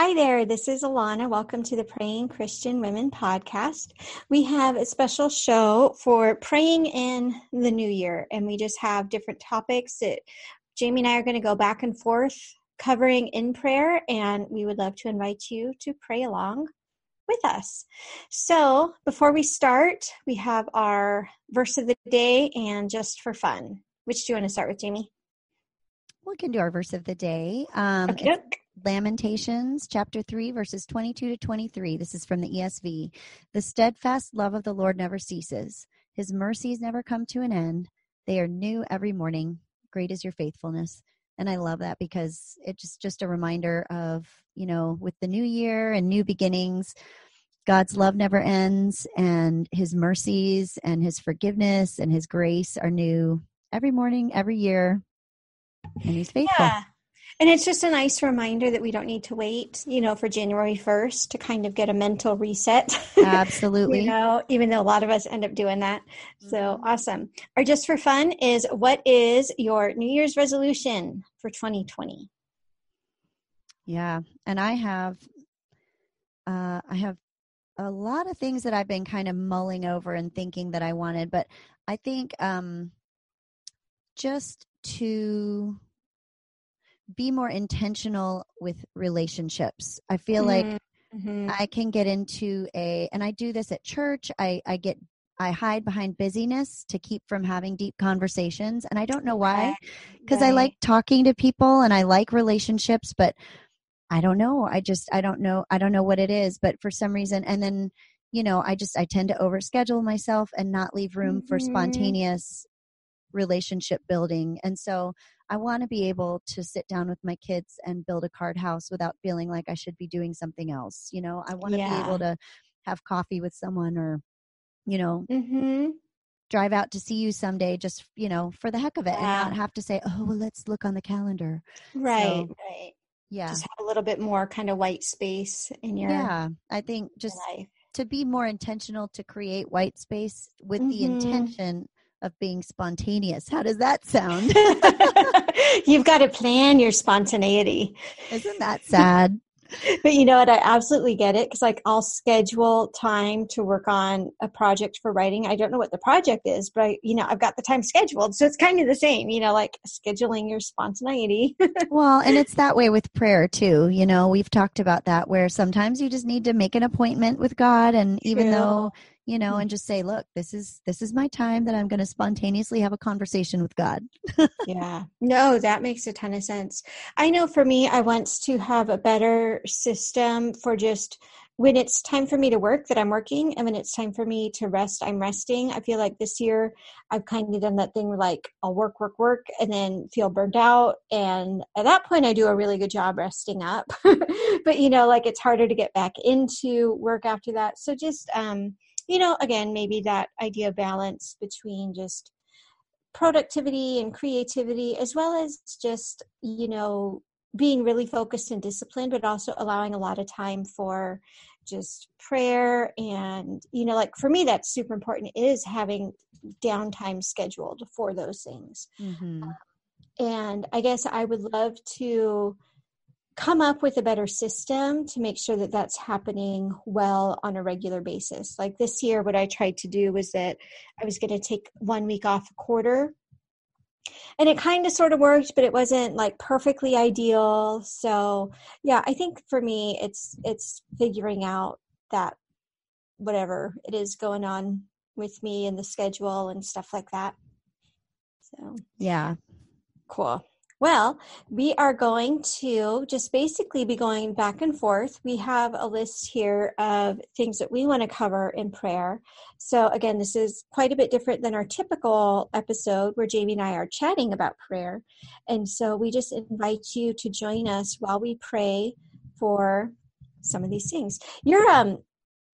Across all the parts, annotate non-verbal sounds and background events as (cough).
Hi there, this is Alana. Welcome to the Praying Christian Women podcast. We have a special show for praying in the new year, and we just have different topics that Jamie and I are going to go back and forth covering in prayer, and we would love to invite you to pray along with us. So, before we start, we have our verse of the day and just for fun. Which do you want to start with, Jamie? We can do our verse of the day. Um, Okay. Lamentations chapter 3, verses 22 to 23. This is from the ESV. The steadfast love of the Lord never ceases, his mercies never come to an end. They are new every morning. Great is your faithfulness. And I love that because it's just, just a reminder of, you know, with the new year and new beginnings, God's love never ends, and his mercies and his forgiveness and his grace are new every morning, every year. And he's faithful. Yeah. And it's just a nice reminder that we don't need to wait, you know, for January 1st to kind of get a mental reset. (laughs) Absolutely. you know, even though a lot of us end up doing that. So awesome. Or just for fun is what is your New Year's resolution for 2020? Yeah, and I have, uh, I have a lot of things that I've been kind of mulling over and thinking that I wanted, but I think um, just to be more intentional with relationships. I feel like Mhm. I can get into a, and I do this at church. I I get. I hide behind busyness to keep from having deep conversations. And I don't know why, because I like talking to people and I like relationships, but I don't know. I just I don't know. I don't know what it is, but for some reason, and then you know, I just I tend to overschedule myself and not leave room for Mhm. spontaneous relationship building. And so I want to be able to sit down with my kids and build a card house without feeling like I should be doing something else. You know, I want to Yeah. be able to have coffee with someone or you know, Mhm. drive out to see you someday just, you know, for the heck of it and not have to say, "Oh, well, let's look on the calendar." Right, So, right. Yeah. Just have a little bit more kind of white space in your, Yeah, I think just to be more intentional to create white space with the Mhm. intention of being spontaneous. How does that sound? (laughs) You've got to plan your spontaneity. Isn't that sad? (laughs) But you know what? I absolutely get it because, like, I'll schedule time to work on a project for writing. I don't know what the project is, but I, you know, I've got the time scheduled, so it's kind of the same. You know, like scheduling your spontaneity. (laughs) Well, and it's that way with prayer too. You know, we've talked about that where sometimes you just need to make an appointment with God and even though, you know, and just say, "Look, this is this is my time that I'm going to spontaneously have a conversation with God." yeah, (laughs) no, that makes a ton of sense. I know for me, I want to have a better system for just when it's time for me to work that I'm working, and when it's time for me to rest, I'm resting. I feel like this year I've kind of done that thing where like I'll work, work, work, and then feel burnt out. And at that point, I do a really good job resting up. (laughs) but you know, like it's harder to get back into work after that. So just, um, you know, again, maybe that idea of balance between just productivity and creativity, as well as just, you know, being really focused and disciplined, but also allowing a lot of time for just prayer. And, you know, like for me, that's super important is having downtime scheduled for those things. Mhm. And I guess I would love to come up with a better system to make sure that that's happening well on a regular basis. Like this year, what I tried to do was that I was going to take one week off a quarter. And it kind of sort of worked, but it wasn't like perfectly ideal. So, yeah, I think for me it's it's figuring out that whatever it is going on with me and the schedule and stuff like that. So, Yeah. Cool. Well, we are going to just basically be going back and forth. We have a list here of things that we want to cover in prayer. So, again, this is quite a bit different than our typical episode where Jamie and I are chatting about prayer. And so, we just invite you to join us while we pray for some of these things. Your um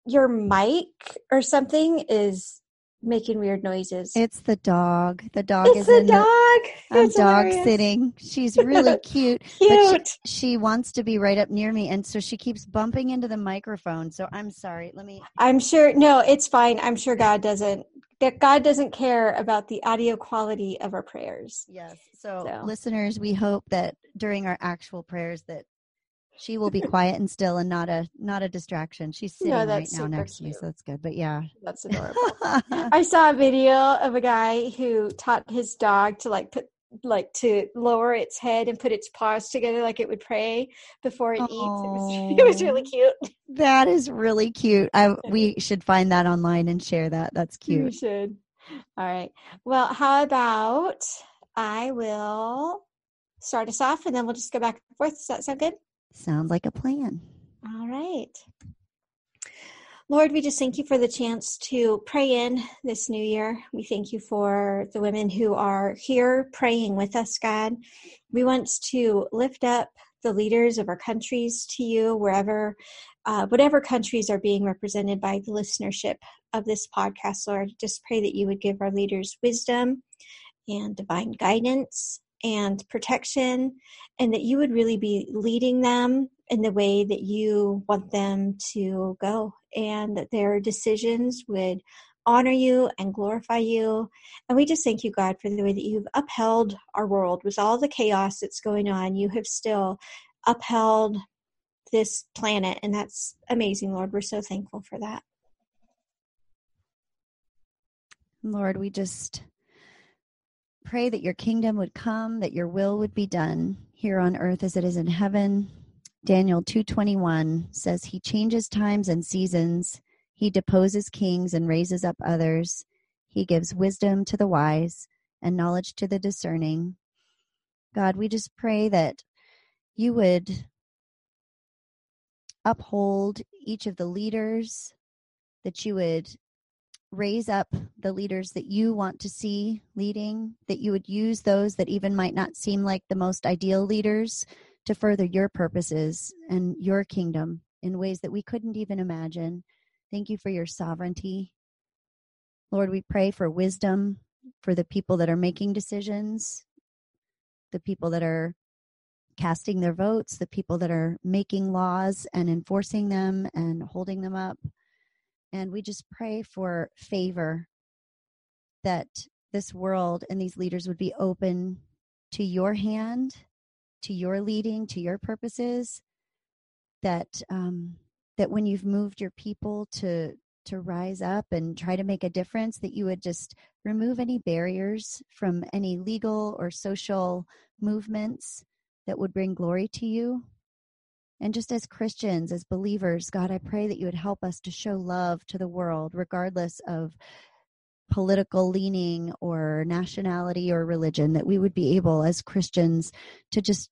your mic or something is making weird noises. It's the dog. The dog It's is the in dog. the I'm It's dog hilarious. sitting. She's (laughs) really cute. But Cute. she, she wants to be right up near me and so she keeps bumping into the microphone. So I'm sorry. Let me I'm sure. No, it's fine. I'm sure God doesn't. That God doesn't care about the audio quality of our prayers. Yes. So, So. listeners, we hope that during our actual prayers that She will be (laughs) quiet and still and not a not a distraction. She's sitting No, right now next to me, so that's good. But yeah. That's adorable. (laughs) I saw a video of a guy who taught his dog to like put like to lower its head and put its paws together like it would pray before it eats. It was (laughs) it was really cute. that is really cute. I we should find that online and share that. That's cute. should. All right. Well, how about I will start us off and then we'll just go back and forth. Does that sound good? Sounds like a plan. All right. Lord, we just thank you for the chance to pray in this new year. We thank you for the women who are here praying with us, God. We want to lift up the leaders of our countries to you, wherever, uh, whatever countries are being represented by the listenership of this podcast, Lord. Just pray that you would give our leaders wisdom and divine guidance and protection, and that you would really be leading them in the way that you want them to go, and that their decisions would honor you and glorify you. And we just thank you, God, for the way that you've upheld our world with all the chaos that's going on. You have still upheld this planet, and that's amazing, Lord. We're so thankful for that. Lord, we just pray that your kingdom would come, that your will would be done here on earth as it is in heaven. Daniel 2:21 says he changes times and seasons. He deposes kings and raises up others. He gives wisdom to the wise and knowledge to the discerning. God, we just pray that you would uphold each of the leaders, that you would raise up the leaders that you want to see leading, that you would use those that even might not seem like the most ideal leaders to further your purposes and your kingdom in ways that we couldn't even imagine. Thank you for your sovereignty. Lord, we pray for wisdom for the people that are making decisions, the people that are casting their votes, the people that are making laws and enforcing them and holding them up. And we just pray for favor that this world and these leaders would be open to your hand, to your leading, to your purposes. That um, that when you've moved your people to to rise up and try to make a difference, that you would just remove any barriers from any legal or social movements that would bring glory to you. And just as Christians, as believers, God, I pray that you would help us to show love to the world, regardless of political leaning or nationality or religion, that we would be able as Christians to just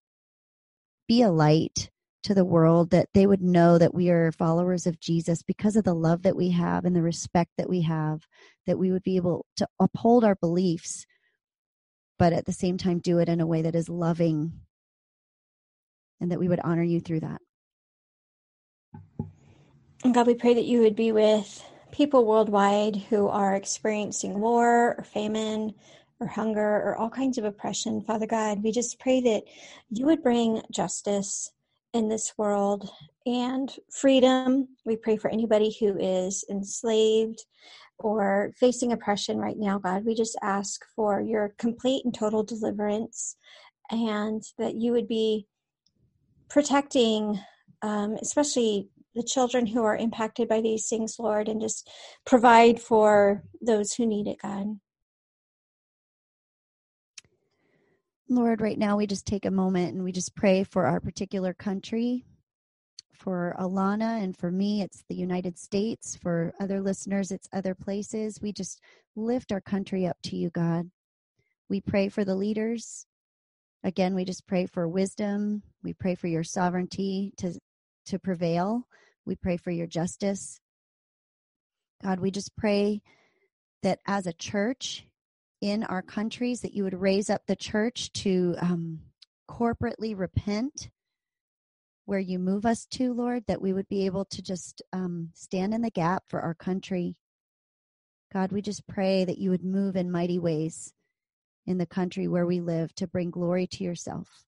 be a light to the world, that they would know that we are followers of Jesus because of the love that we have and the respect that we have, that we would be able to uphold our beliefs, but at the same time do it in a way that is loving and that we would honor you through that. And God, we pray that you would be with people worldwide who are experiencing war or famine or hunger or all kinds of oppression. Father God, we just pray that you would bring justice in this world and freedom. We pray for anybody who is enslaved or facing oppression right now, God. We just ask for your complete and total deliverance and that you would be protecting, um, especially the children who are impacted by these things, Lord, and just provide for those who need it, God. Lord, right now we just take a moment and we just pray for our particular country. For Alana and for me, it's the United States. For other listeners, it's other places. We just lift our country up to you, God. We pray for the leaders. Again, we just pray for wisdom. We pray for your sovereignty to, to prevail. We pray for your justice. God, we just pray that as a church, in our countries that you would raise up the church to um, corporately repent where you move us to, Lord, that we would be able to just um, stand in the gap for our country. God, we just pray that you would move in mighty ways in the country where we live to bring glory to yourself.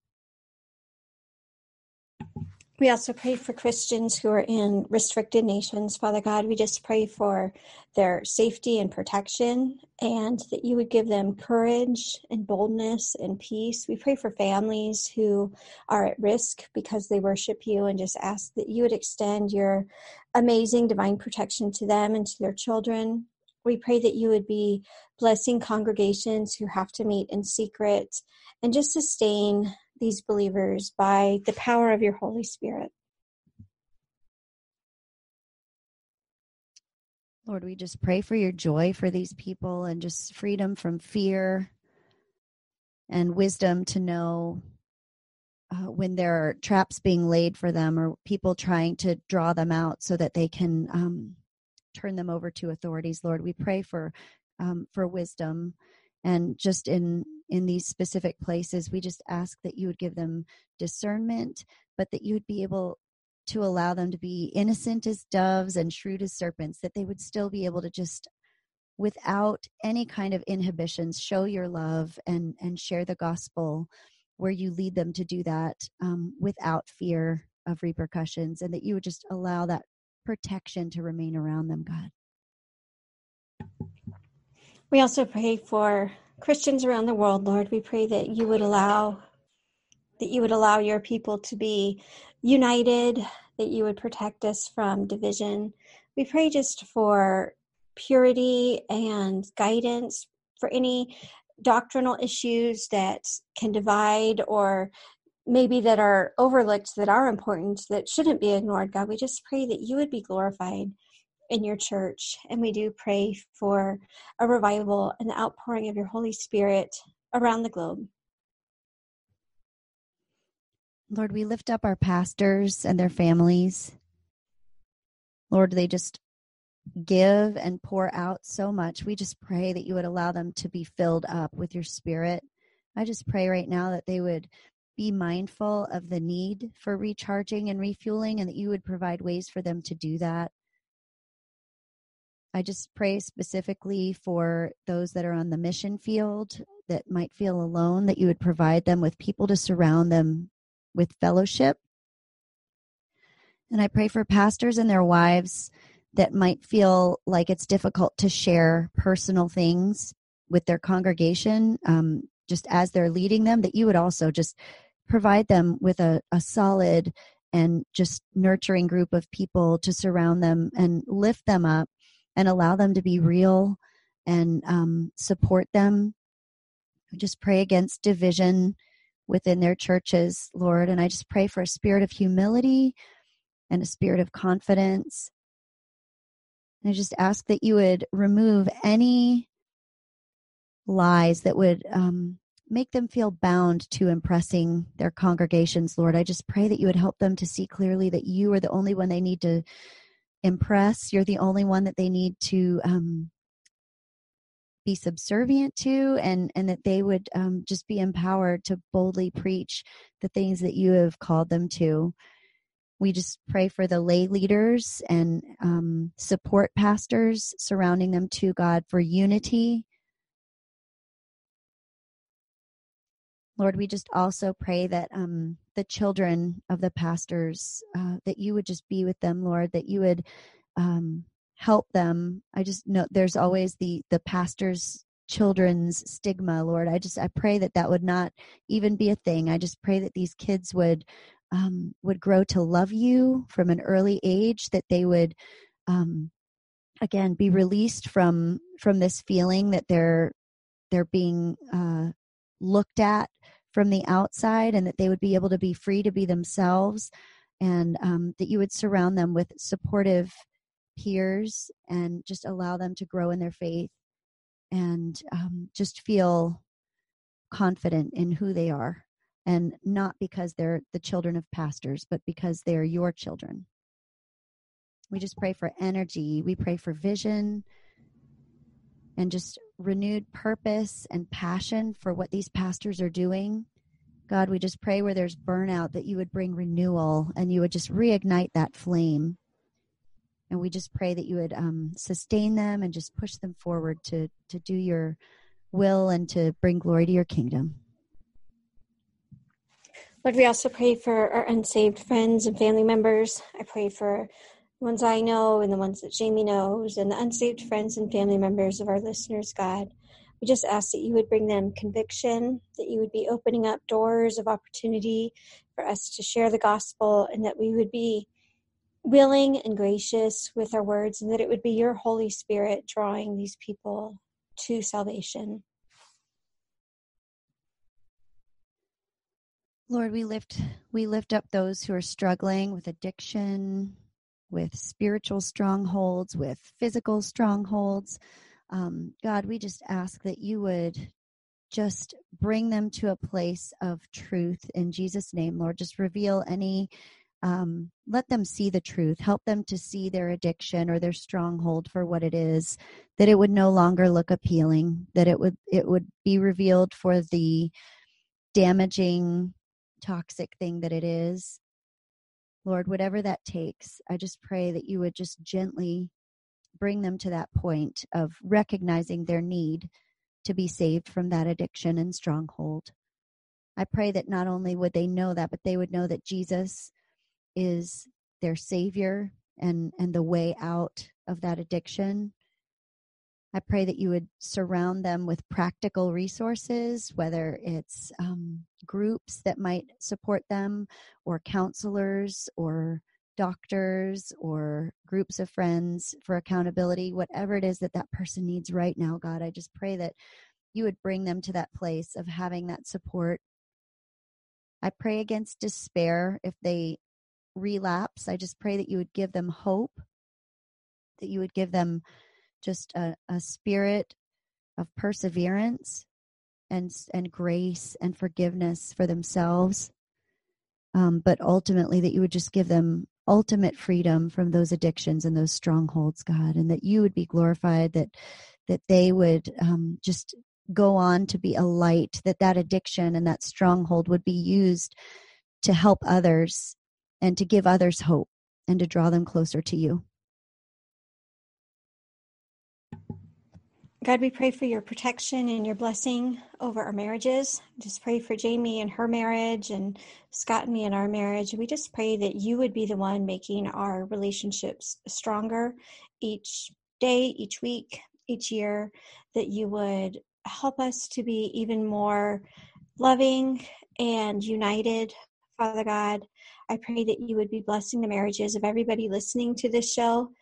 We also pray for Christians who are in restricted nations, Father God. We just pray for their safety and protection and that you would give them courage and boldness and peace. We pray for families who are at risk because they worship you and just ask that you would extend your amazing divine protection to them and to their children. We pray that you would be blessing congregations who have to meet in secret and just sustain these believers by the power of your Holy Spirit. Lord, we just pray for your joy for these people and just freedom from fear and wisdom to know uh, when there are traps being laid for them or people trying to draw them out so that they can um, turn them over to authorities. Lord, we pray for um, for wisdom and just in in these specific places we just ask that you would give them discernment but that you would be able to allow them to be innocent as doves and shrewd as serpents that they would still be able to just without any kind of inhibitions show your love and and share the gospel where you lead them to do that um, without fear of repercussions and that you would just allow that protection to remain around them god we also pray for Christians around the world, Lord. We pray that you would allow that you would allow your people to be united, that you would protect us from division. We pray just for purity and guidance for any doctrinal issues that can divide or maybe that are overlooked that are important that shouldn't be ignored god we just pray that you would be glorified in your church. And we do pray for a revival and the outpouring of your Holy Spirit around the globe. Lord, we lift up our pastors and their families. Lord, they just give and pour out so much. We just pray that you would allow them to be filled up with your spirit. I just pray right now that they would be mindful of the need for recharging and refueling and that you would provide ways for them to do that. I just pray specifically for those that are on the mission field that might feel alone, that you would provide them with people to surround them with fellowship. And I pray for pastors and their wives that might feel like it's difficult to share personal things with their congregation, um, just as they're leading them, that you would also just provide them with a, a solid and just nurturing group of people to surround them and lift them up and allow them to be real and um, support them. I just pray against division within their churches, Lord. And I just pray for a spirit of humility and a spirit of confidence. And I just ask that you would remove any lies that would um, make them feel bound to impressing their congregations, Lord. I just pray that you would help them to see clearly that you are the only one they need to impress. You're the only one that they need to um, be subservient to, and and that they would um, just be empowered to boldly preach the things that you have called them to. We just pray for the lay leaders and um, support pastors surrounding them to God for unity. Lord, we just also pray that um, the children of the pastors uh, that you would just be with them lord that you would um, help them. I just know there's always the the pastor's children's stigma lord. I just i pray that that would not even be a thing. I just pray that these kids would um, would grow to love you from an early age that they would um, again be released from from this feeling that they're they're being uh, looked at from the outside and that they would be able to be free to be themselves and um, that you would surround them with supportive peers and just allow them to grow in their faith and um, just feel confident in who they are and not because they're the children of pastors but because they're your children. We just pray for energy. We pray for vision and just renewed purpose and passion for what these pastors are doing. God, we just pray where there's burnout that you would bring renewal and you would just reignite that flame. And we just pray that you would um, sustain them and just push them forward to, to do your will and to bring glory to your kingdom. Lord, we also pray for our unsaved friends and family members. I pray for ones I know and the ones that Jamie knows, and the unsaved friends and family members of our listeners, God. We just ask that you would bring them conviction, that you would be opening up doors of opportunity for us to share the gospel, and that we would be willing and gracious with our words, and that it would be your Holy Spirit drawing these people to salvation. Lord, we lift we lift up those who are struggling with addiction, with spiritual strongholds, with physical strongholds. Um, God, we just ask that you would just bring them to a place of truth in Jesus' name, Lord. Just reveal any um, let them see the truth help them to see their addiction or their stronghold for what it is that it would no longer look appealing that it would it would be revealed for the damaging toxic thing that it is lord whatever that takes i just pray that you would just gently bring them to that point of recognizing their need to be saved from that addiction and stronghold. I pray that not only would they know that but they would know that jesus is their savior and and the way out of that addiction. I pray that you would surround them with practical resources whether it's um, groups that might support them or counselors or doctors or groups of friends for accountability whatever it is that that person needs right now god i just pray that you would bring them to that place of having that support I pray against despair if they relapse. I just pray that you would give them hope, that you would give them just a, a spirit of perseverance and and grace and forgiveness for themselves. Um, but ultimately, that you would just give them ultimate freedom from those addictions and those strongholds, God, and that you would be glorified. That that they would um, just go on to be a light. That that addiction and that stronghold would be used to help others and to give others hope and to draw them closer to you. God, we pray for your protection and your blessing over our marriages. Just pray for Jamie and her marriage and Scott and me and our marriage. We just pray that you would be the one making our relationships stronger each day, each week, each year, that you would help us to be even more loving and united, Father God, I pray that you would be blessing the marriages of everybody listening to this show.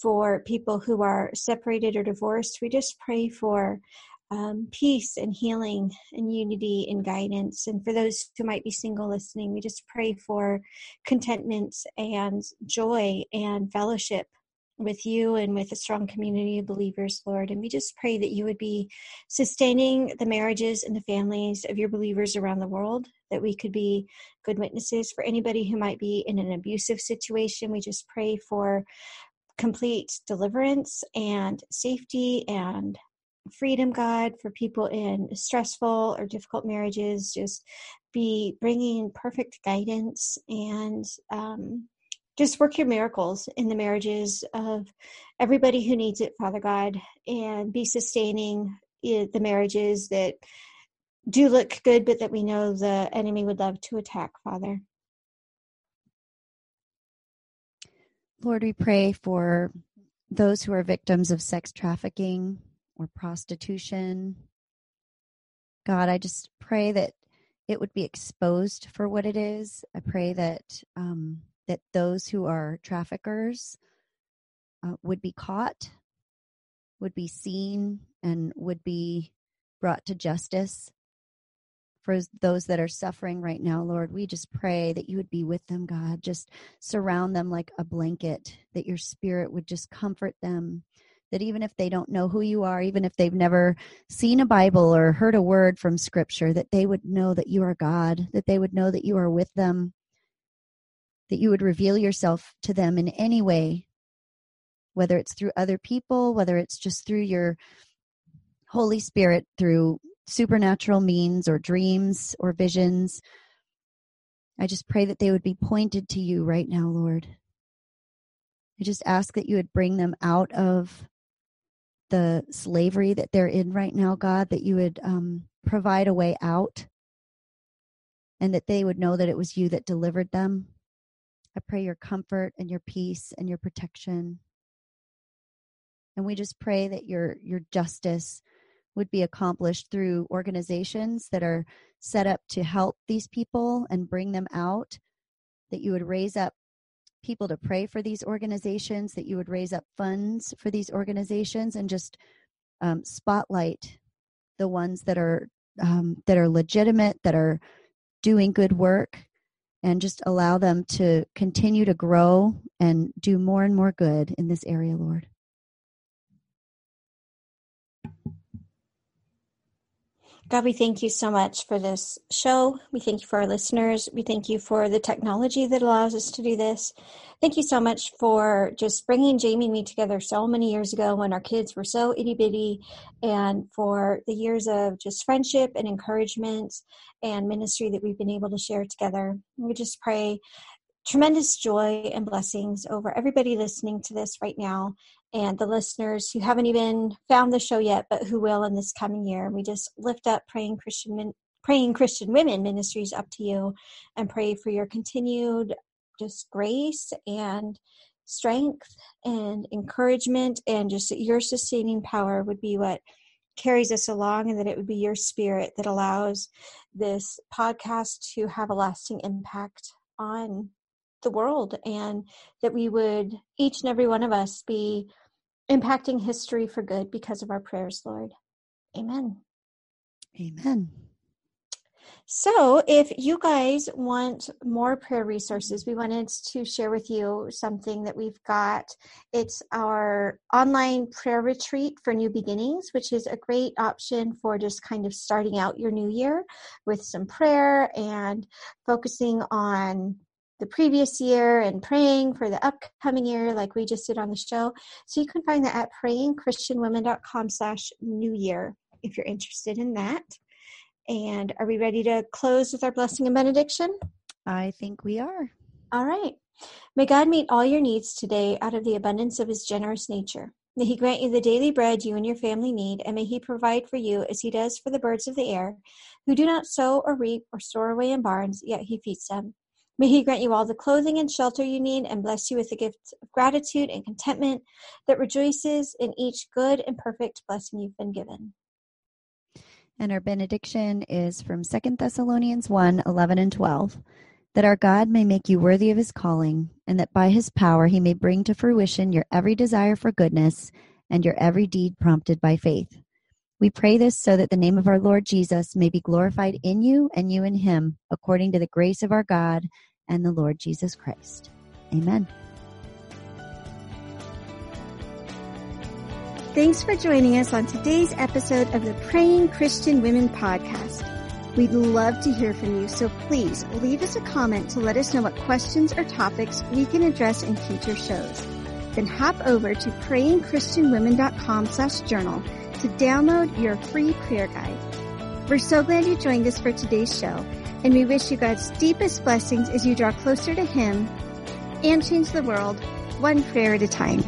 For people who are separated or divorced, we just pray for um, peace and healing and unity and guidance. And for those who might be single listening, we just pray for contentment and joy and fellowship with you and with a strong community of believers, Lord. And we just pray that you would be sustaining the marriages and the families of your believers around the world, that we could be good witnesses for anybody who might be in an abusive situation. We just pray for complete deliverance and safety and freedom, God, for people in stressful or difficult marriages. Just be bringing perfect guidance and um, just work your miracles in the marriages of everybody who needs it, Father God, and be sustaining the marriages that do look good, but that we know the enemy would love to attack, Father. Lord, we pray for those who are victims of sex trafficking or prostitution. God, I just pray that it would be exposed for what it is. I pray that um, that those who are traffickers uh, would be caught, would be seen, and would be brought to justice. For those that are suffering right now, Lord, we just pray that you would be with them, God. Just surround them like a blanket, that your spirit would just comfort them. That even if they don't know who you are, even if they've never seen a Bible or heard a word from Scripture, that they would know that you are God, that they would know that you are with them, that you would reveal yourself to them in any way, whether it's through other people, whether it's just through your Holy Spirit, through supernatural means or dreams or visions. I just pray that they would be pointed to you right now, Lord. I just ask that you would bring them out of the slavery that they're in right now, God, that you would um, provide a way out and that they would know that it was you that delivered them. I pray your comfort and your peace and your protection. And we just pray that your your justice would be accomplished through organizations that are set up to help these people and bring them out, that you would raise up people to pray for these organizations, that you would raise up funds for these organizations and just um, spotlight the ones that are um, that are legitimate, that are doing good work, and just allow them to continue to grow and do more and more good in this area, Lord. God, we thank you so much for this show. We thank you for our listeners. We thank you for the technology that allows us to do this. Thank you so much for just bringing Jamie and me together so many years ago when our kids were so itty bitty, and for the years of just friendship and encouragement and ministry that we've been able to share together. We just pray tremendous joy and blessings over everybody listening to this right now and the listeners who haven't even found the show yet but who will in this coming year. We just lift up praying christian praying christian women ministries up to you and pray for your continued just grace and strength and encouragement and just your sustaining power would be what carries us along and that it would be your spirit that allows this podcast to have a lasting impact on the world and that we would each and every one of us be impacting history for good because of our prayers, Lord. Amen. Amen. So, if you guys want more prayer resources, we wanted to share with you something that we've got. It's our online prayer retreat for new beginnings, which is a great option for just kind of starting out your new year with some prayer and focusing on the previous year and praying for the upcoming year like we just did on the show. So you can find that at prayingchristianwomen.com slash new year if you're interested in that. And are we ready to close with our blessing and benediction? I think we are. All right. May god meet all your needs today out of the abundance of his generous nature. May he grant you the daily bread you and your family need, and may he provide for you as he does for the birds of the air, who do not sow or reap or store away in barns, yet he feeds them. May He grant you all the clothing and shelter you need and bless you with the gift of gratitude and contentment that rejoices in each good and perfect blessing you've been given. And our benediction is from Second Thessalonians 1 11 and 12. That our God may make you worthy of his calling, and that by his power he may bring to fruition your every desire for goodness and your every deed prompted by faith. We pray this so that the name of our Lord Jesus may be glorified in you and you in him, according to the grace of our God and the Lord Jesus Christ. Amen. Thanks for joining us on today's episode of the Praying Christian Women podcast. We'd love to hear from you, so please leave us a comment to let us know what questions or topics we can address in future shows. Then hop over to prayingchristianwomen.com slash journal to download your free prayer guide. We're so glad you joined us for today's show, and we wish you God's deepest blessings as you draw closer to Him and change the world one prayer at a time.